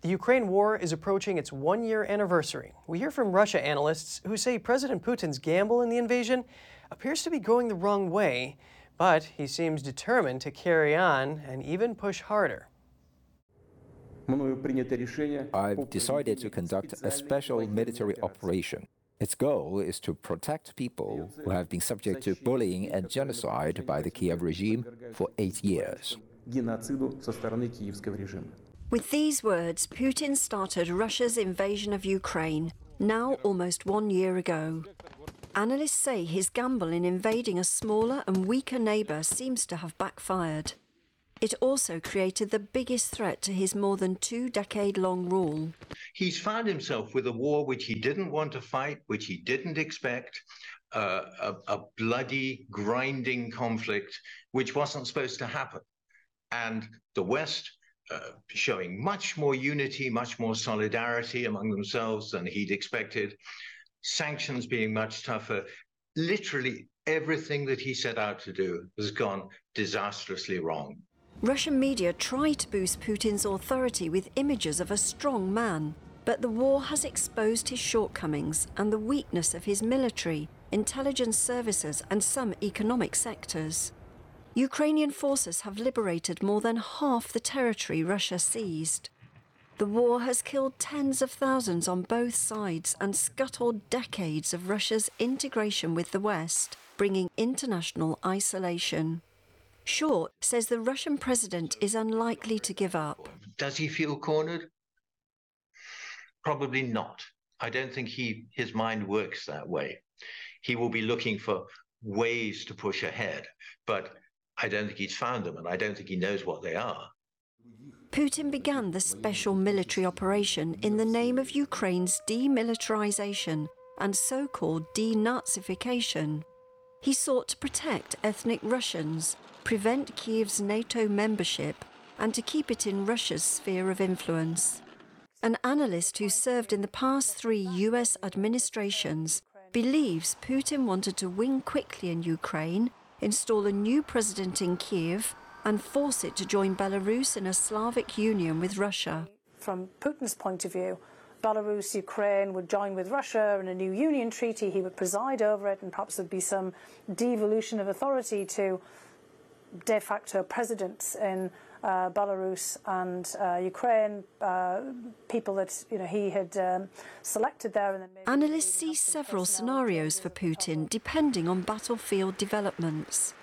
The Ukraine war is approaching its one year anniversary. We hear from Russia analysts who say President Putin's gamble in the invasion appears to be going the wrong way, but he seems determined to carry on and even push harder. I've decided to conduct a special military operation. Its goal is to protect people who have been subject to bullying and genocide by the Kiev regime for eight years. With these words, Putin started Russia's invasion of Ukraine, now almost one year ago. Analysts say his gamble in invading a smaller and weaker neighbour seems to have backfired. It also created the biggest threat to his more than two decade long rule. He's found himself with a war which he didn't want to fight, which he didn't expect, uh, a, a, bloody, grinding conflict which wasn't supposed to happen. And the West uh, showing much more unity, much more solidarity among themselves than he'd expected, sanctions being much tougher. Literally everything that he set out to do has gone disastrously wrong. Russian media try to boost Putin's authority with images of a strong man, but the war has exposed his shortcomings and the weakness of his military, intelligence services, and some economic sectors. Ukrainian forces have liberated more than half the territory Russia seized. The war has killed tens of thousands on both sides and scuttled decades of Russia's integration with the West, bringing international isolation. Short says the Russian president is unlikely to give up. Does he feel cornered? Probably not. I don't think he his mind works that way. He will be looking for ways to push ahead, but I don't think he's found them, and I don't think he knows what they are. Putin began the special military operation in the name of Ukraine's demilitarization and so called denazification. He sought to protect ethnic Russians, prevent Kiev's NATO membership, and to keep it in Russia's sphere of influence. an analyst who served in the past three US administrations, believes Putin wanted to win quickly in Ukraine, install a new president in Kiev, and force it to join Belarus in a Slavic union with Russia. From Putin's point of view, Belarus, Ukraine would join with Russia in a new union treaty. He would preside over it, and perhaps there'd be some devolution of authority to de facto presidents in uh, Belarus and uh, Ukraine, uh, people that you know he had um, selected there. And then Analysts see several scenarios for Putin depending on battlefield developments.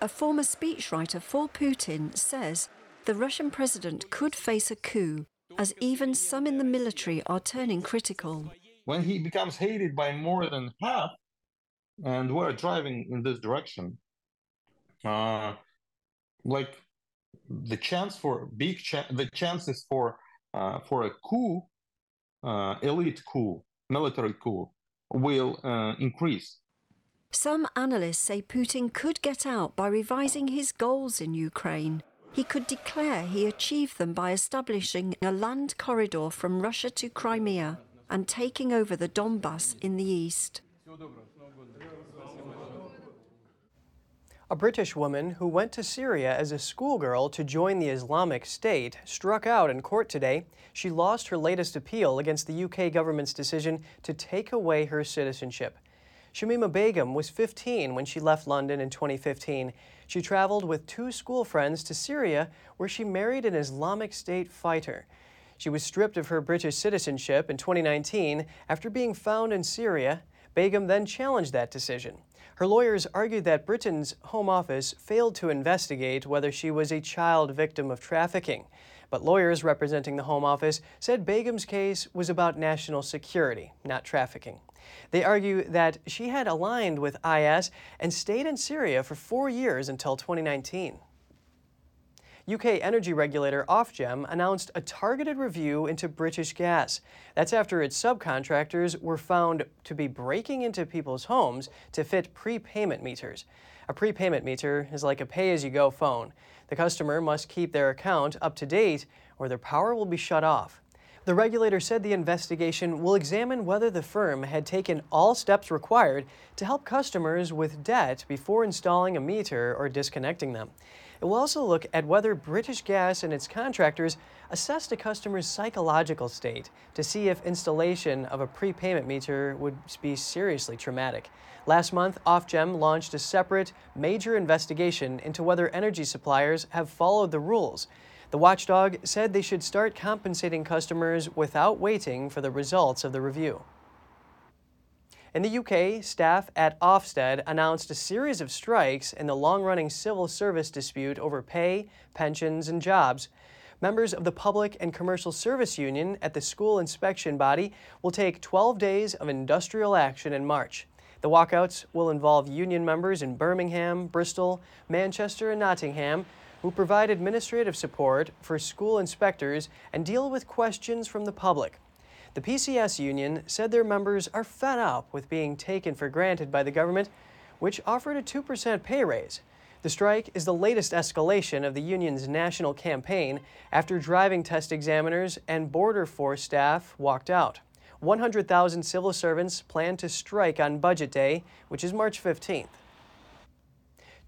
A former speechwriter for Putin says the Russian president could face a coup, as even some in the military are turning critical. When he becomes hated by more than half, and we're driving in this direction, uh, like the chance for big the chances for uh, for a coup, uh, elite coup, military coup, will uh, increase. Some analysts say Putin could get out by revising his goals in Ukraine. He could declare he achieved them by establishing a land corridor from Russia to Crimea and taking over the Donbass in the east. A British woman who went to Syria as a schoolgirl to join the Islamic State struck out in court today. She lost her latest appeal against the UK government's decision to take away her citizenship. Shamima Begum was 15 when she left London in 2015. She traveled with two school friends to Syria, where she married an Islamic State fighter. She was stripped of her British citizenship in 2019 after being found in Syria. Begum then challenged that decision. Her lawyers argued that Britain's Home Office failed to investigate whether she was a child victim of trafficking. But lawyers representing the Home Office said Begum's case was about national security, not trafficking. They argue that she had aligned with IS and stayed in Syria for four years until 2019. UK energy regulator Ofgem announced a targeted review into British Gas. That's after its subcontractors were found to be breaking into people's homes to fit prepayment meters. A prepayment meter is like a pay as you go phone. The customer must keep their account up to date or their power will be shut off. The regulator said the investigation will examine whether the firm had taken all steps required to help customers with debt before installing a meter or disconnecting them. It will also look at whether British Gas and its contractors assessed a customer's psychological state to see if installation of a prepayment meter would be seriously traumatic. Last month, Ofgem launched a separate, major investigation into whether energy suppliers have followed the rules. The watchdog said they should start compensating customers without waiting for the results of the review. In the UK, staff at Ofsted announced a series of strikes in the long running civil service dispute over pay, pensions, and jobs. Members of the Public and Commercial Service Union at the school inspection body will take 12 days of industrial action in March. The walkouts will involve union members in Birmingham, Bristol, Manchester, and Nottingham who provide administrative support for school inspectors and deal with questions from the public. The PCS union said their members are fed up with being taken for granted by the government, which offered a 2% pay raise. The strike is the latest escalation of the union's national campaign after driving test examiners and border force staff walked out. 100,000 civil servants plan to strike on Budget Day, which is March 15th.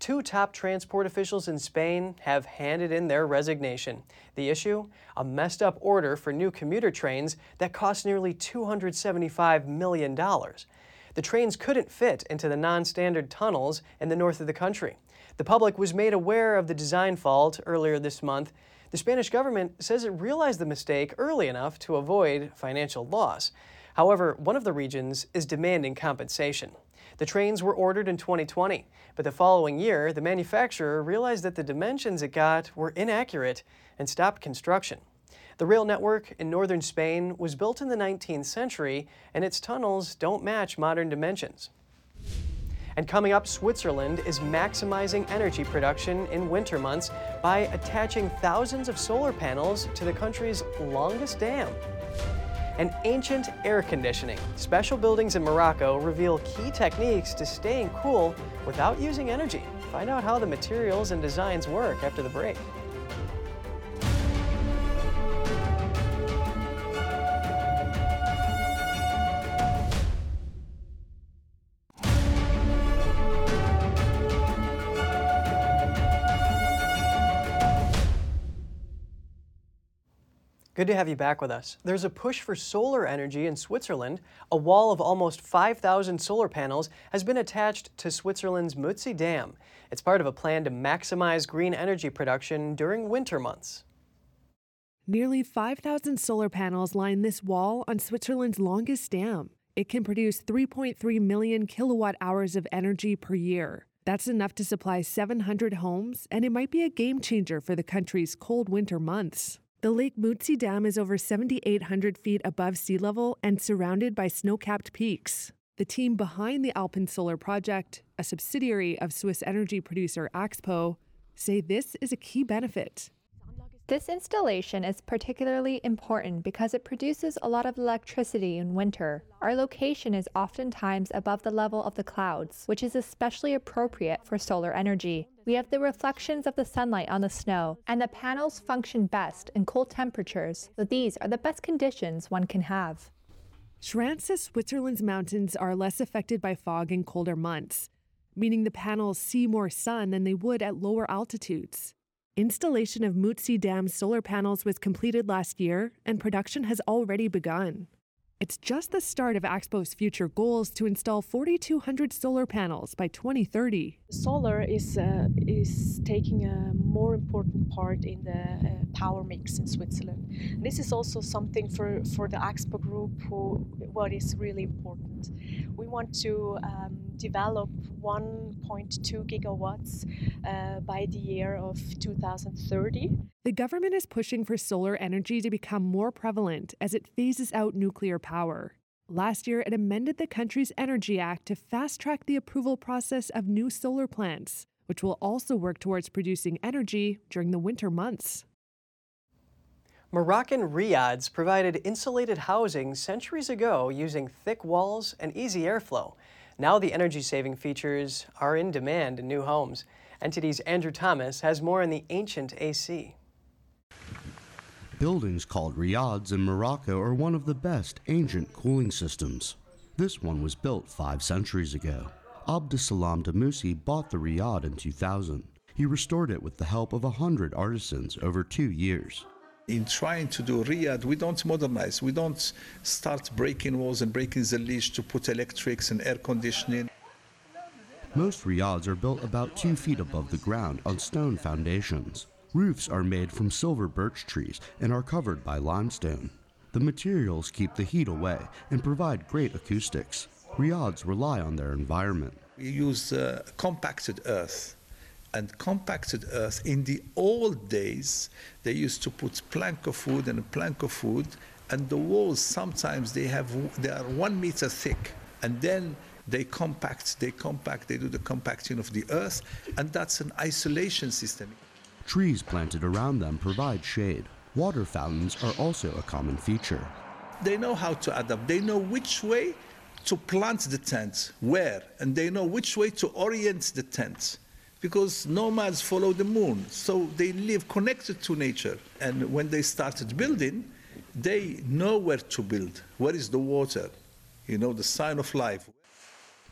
Two top transport officials in Spain have handed in their resignation. The issue? A messed up order for new commuter trains that cost nearly $275 million. The trains couldn't fit into the non standard tunnels in the north of the country. The public was made aware of the design fault earlier this month. The Spanish government says it realized the mistake early enough to avoid financial loss. However, one of the regions is demanding compensation. The trains were ordered in 2020, but the following year, the manufacturer realized that the dimensions it got were inaccurate and stopped construction. The rail network in northern Spain was built in the 19th century, and its tunnels don't match modern dimensions. And coming up, Switzerland is maximizing energy production in winter months by attaching thousands of solar panels to the country's longest dam and ancient air conditioning. Special buildings in Morocco reveal key techniques to staying cool without using energy. Find out how the materials and designs work after the break. Good to have you back with us. There's a push for solar energy in Switzerland. A wall of almost 5,000 solar panels has been attached to Switzerland's Muttsee Dam. It's part of a plan to maximize green energy production during winter months. Nearly 5,000 solar panels line this wall on Switzerland's longest dam. It can produce 3.3 million kilowatt hours of energy per year. That's enough to supply 700 homes, and it might be a game changer for the country's cold winter months. The Lake Muttsee Dam is over 7,800 feet above sea level and surrounded by snow capped peaks. The team behind the AlpinSolar Project, a subsidiary of Swiss energy producer Axpo, say this is a key benefit. This installation is particularly important because it produces a lot of electricity in winter. Our location is oftentimes above the level of the clouds, which is especially appropriate for solar energy. We have the reflections of the sunlight on the snow, and the panels function best in cold temperatures, so these are the best conditions one can have. Schrantz says Switzerland's mountains are less affected by fog in colder months, meaning the panels see more sun than they would at lower altitudes. Installation of Muttsee Dam solar panels was completed last year, and production has already begun. It's just the start of Axpo's future goals to install 4,200 solar panels by 2030. Solar is uh, is taking a more important part in the uh, power mix in Switzerland. And this is also something for, for the Axpo Group who what is really important. We want to um, develop 1.2 gigawatts uh, by the year of 2030. The government is pushing for solar energy to become more prevalent as it phases out nuclear power. Last year, it amended the country's Energy Act to fast track the approval process of new solar plants, which will also work towards producing energy during the winter months. Moroccan riads provided insulated housing centuries ago using thick walls and easy airflow. Now the energy saving features are in demand in new homes. NTD's Andrew Thomas has more on the ancient AC. Buildings called riads in Morocco are one of the best ancient cooling systems. This one was built five centuries ago. Abdesalam Damusi bought the riad in 2000. He restored it with the help of a hundred artisans over two years. In trying to do riad, we don't modernize. We don't start breaking walls and breaking the leash to put electrics and air conditioning. Most riads are built about two feet above the ground on stone foundations. Roofs are made from silver birch trees and are covered by limestone. The materials keep the heat away and provide great acoustics. Riads rely on their environment. We use uh, compacted earth. And compacted earth, in the old days, they used to put plank of wood and a plank of wood, and the walls sometimes they have they are one meter thick, and then they compact, they compact, they do the compacting of the earth, and that's an isolation system. Trees planted around them provide shade. Water fountains are also a common feature. They know how to adapt. They know which way to plant the tent, where, and they know which way to orient the tent. Because nomads follow the moon, so they live connected to nature. And when they started building, they know where to build. Where is the water? You know, the sign of life.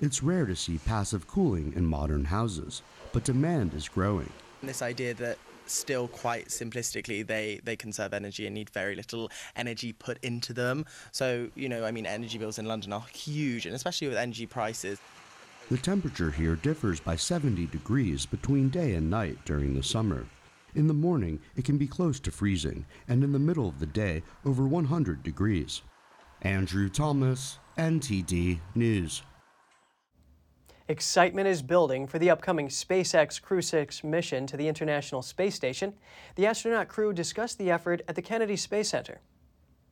It's rare to see passive cooling in modern houses, but demand is growing. This idea that still quite simplistically they they conserve energy and need very little energy put into them. So you know i mean energy bills in london are huge and especially with energy prices. The temperature here differs by 70 degrees between day and night during the summer. In the morning it can be close to freezing and in the middle of the day over 100 degrees. Andrew thomas ntd news Excitement is building for the upcoming SpaceX Crew 6 mission to the International Space Station. The astronaut crew discussed the effort at the Kennedy Space Center.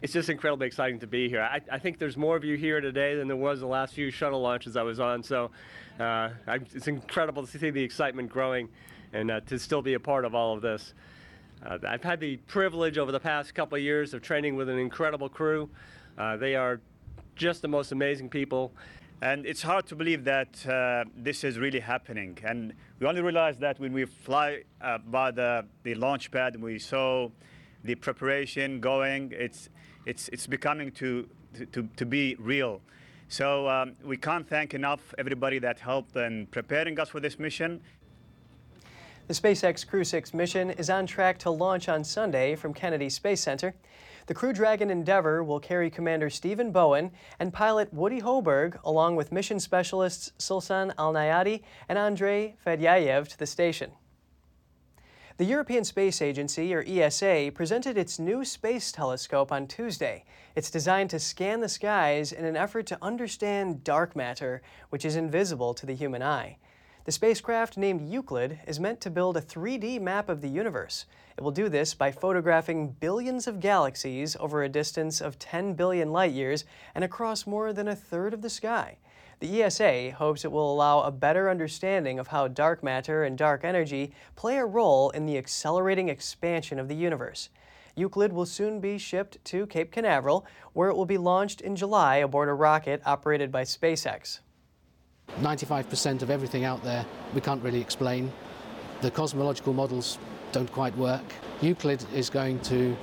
It's just incredibly exciting to be here. I, I, think there's more of you here today than there was the last few shuttle launches I was on. So uh, I, it's incredible to see the excitement growing and uh, to still be a part of all of this. Uh, I've had the privilege over the past couple of years of training with an incredible crew. Uh, they are just the most amazing people. And it's hard to believe that uh, this is really happening. And we only realized that when we fly uh, by the, the launch pad and we saw the preparation going, it's, it's, it's becoming to, to, to be real. So um, we can't thank enough everybody that helped in preparing us for this mission. The SpaceX Crew 6 mission is on track to launch on Sunday from Kennedy Space Center. The Crew Dragon Endeavour will carry Commander Stephen Bowen and pilot Woody Hoburg, along with mission specialists Sultan Al Neyadi and Andrei Fedyayev, to the station. The European Space Agency, or ESA, presented its new space telescope on Tuesday. It's designed to scan the skies in an effort to understand dark matter, which is invisible to the human eye. The spacecraft, named Euclid, is meant to build a 3D map of the universe. It will do this by photographing billions of galaxies over a distance of 10 billion light years and across more than a third of the sky. The ESA hopes it will allow a better understanding of how dark matter and dark energy play a role in the accelerating expansion of the universe. Euclid will soon be shipped to Cape Canaveral, where it will be launched in July aboard a rocket operated by SpaceX. 95% of everything out there we can't really explain. The cosmological models don't quite work. Euclid is going to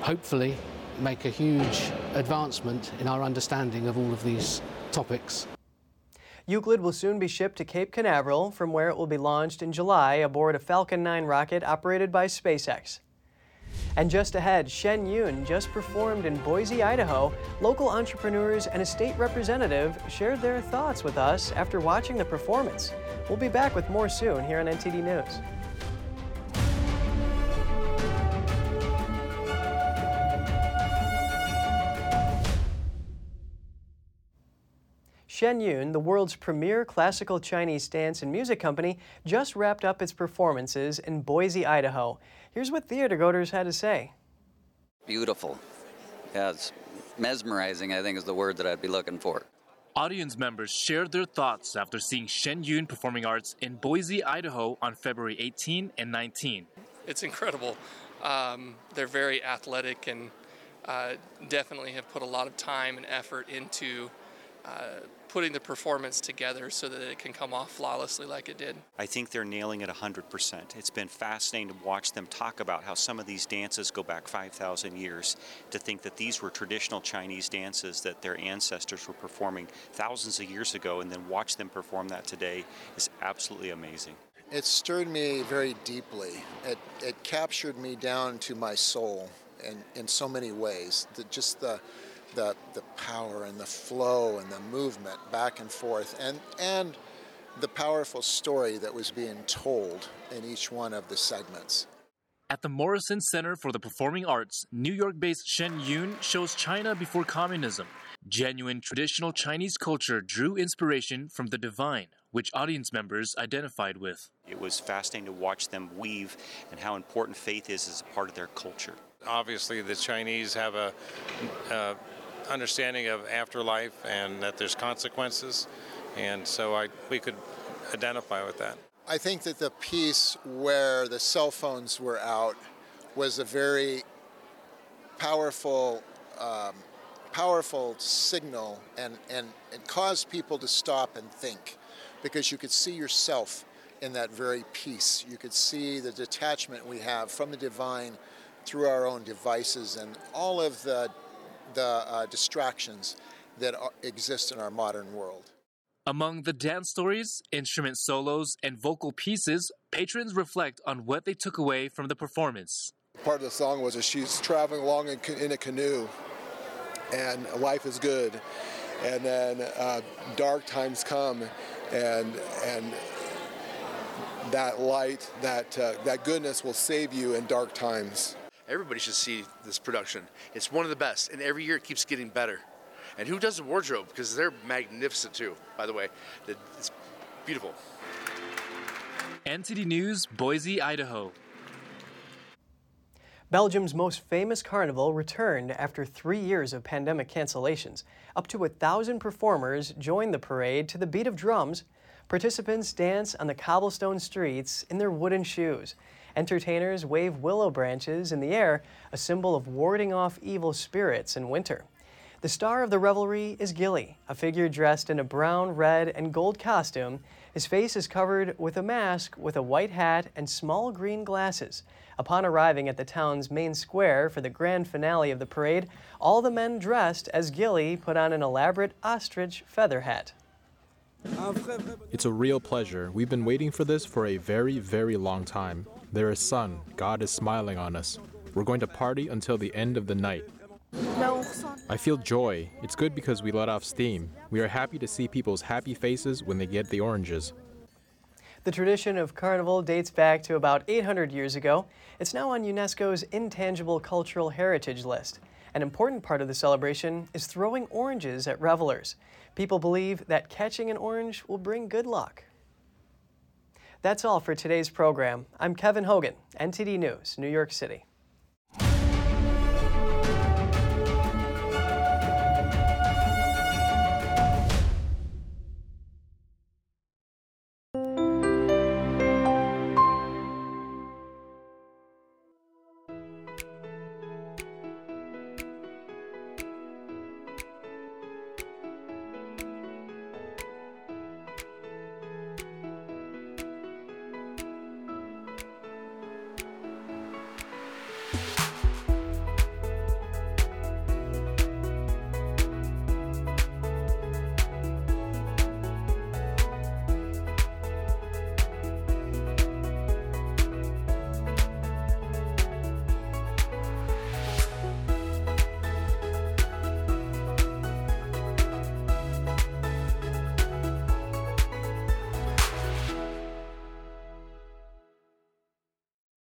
hopefully make a huge advancement in our understanding of all of these topics. Euclid will soon be shipped to Cape Canaveral, from where it will be launched in July aboard a Falcon 9 rocket operated by SpaceX. And just ahead, Shen Yun just performed in Boise, Idaho. Local entrepreneurs and a state representative shared their thoughts with us after watching the performance. We'll be back with more soon here on NTD News. Shen Yun, the world's premier classical Chinese dance and music company, just wrapped up its performances in Boise, Idaho. Here's what theater goers had to say. Beautiful. Yeah, it's mesmerizing, I think is the word that I'd be looking for. Audience members shared their thoughts after seeing Shen Yun Performing Arts in Boise, Idaho on February 18 and 19. It's incredible. Um, they're very athletic and uh, definitely have put a lot of time and effort into uh, putting the performance together so that it can come off flawlessly like it did. I think they're nailing it 100%. It's been fascinating to watch them talk about how some of these dances go back 5,000 years. To think that these were traditional Chinese dances that their ancestors were performing thousands of years ago and then watch them perform that today is absolutely amazing. It stirred me very deeply. It, it captured me down to my soul in, in so many ways. The, just the the, the power and the flow and the movement back and forth and, and the powerful story that was being told in each one of the segments. At the Morrison Center for the Performing Arts, New York based Shen Yun shows China before communism. Genuine traditional Chinese culture drew inspiration from the divine, which audience members identified with. It was fascinating to watch them weave and how important faith is as a part of their culture. Obviously, the Chinese have a, uh, understanding of afterlife and that there's consequences, and so I we could identify with that. I think that the piece where the cell phones were out was a very powerful, um, powerful signal, and and it caused people to stop and think, because you could see yourself in that very piece. You could see the detachment we have from the divine through our own devices and all of the the uh, distractions that are, exist in our modern world. Among the dance stories, instrument solos, and vocal pieces, patrons reflect on what they took away from the performance. Part of the song was that she's traveling along in, in a canoe, and life is good, and then uh, dark times come, and and that light, that uh, that goodness will save you in dark times. Everybody should see this production. It's one of the best, and every year it keeps getting better. And who does the wardrobe? Because they're magnificent too, by the way. It's beautiful. NTD News, Boise, Idaho. Belgium's most famous carnival returned after three years of pandemic cancellations. Up to a thousand performers joined the parade to the beat of drums. Participants dance on the cobblestone streets in their wooden shoes. Entertainers wave willow branches in the air, a symbol of warding off evil spirits in winter. The star of the revelry is Gilly, a figure dressed in a brown, red, and gold costume. His face is covered with a mask with a white hat and small green glasses. Upon arriving at the town's main square for the grand finale of the parade, all the men dressed as Gilly put on an elaborate ostrich feather hat. It's a real pleasure. We've been waiting for this for a very, very long time. There is sun. God is smiling on us. We're going to party until the end of the night. I feel joy. It's good because we let off steam. We are happy to see people's happy faces when they get the oranges. The tradition of carnival dates back to about 800 years ago. It's now on UNESCO's Intangible Cultural Heritage list. An important part of the celebration is throwing oranges at revelers. People believe that catching an orange will bring good luck. That's all for today's program. I'm Kevin Hogan, NTD News, New York City.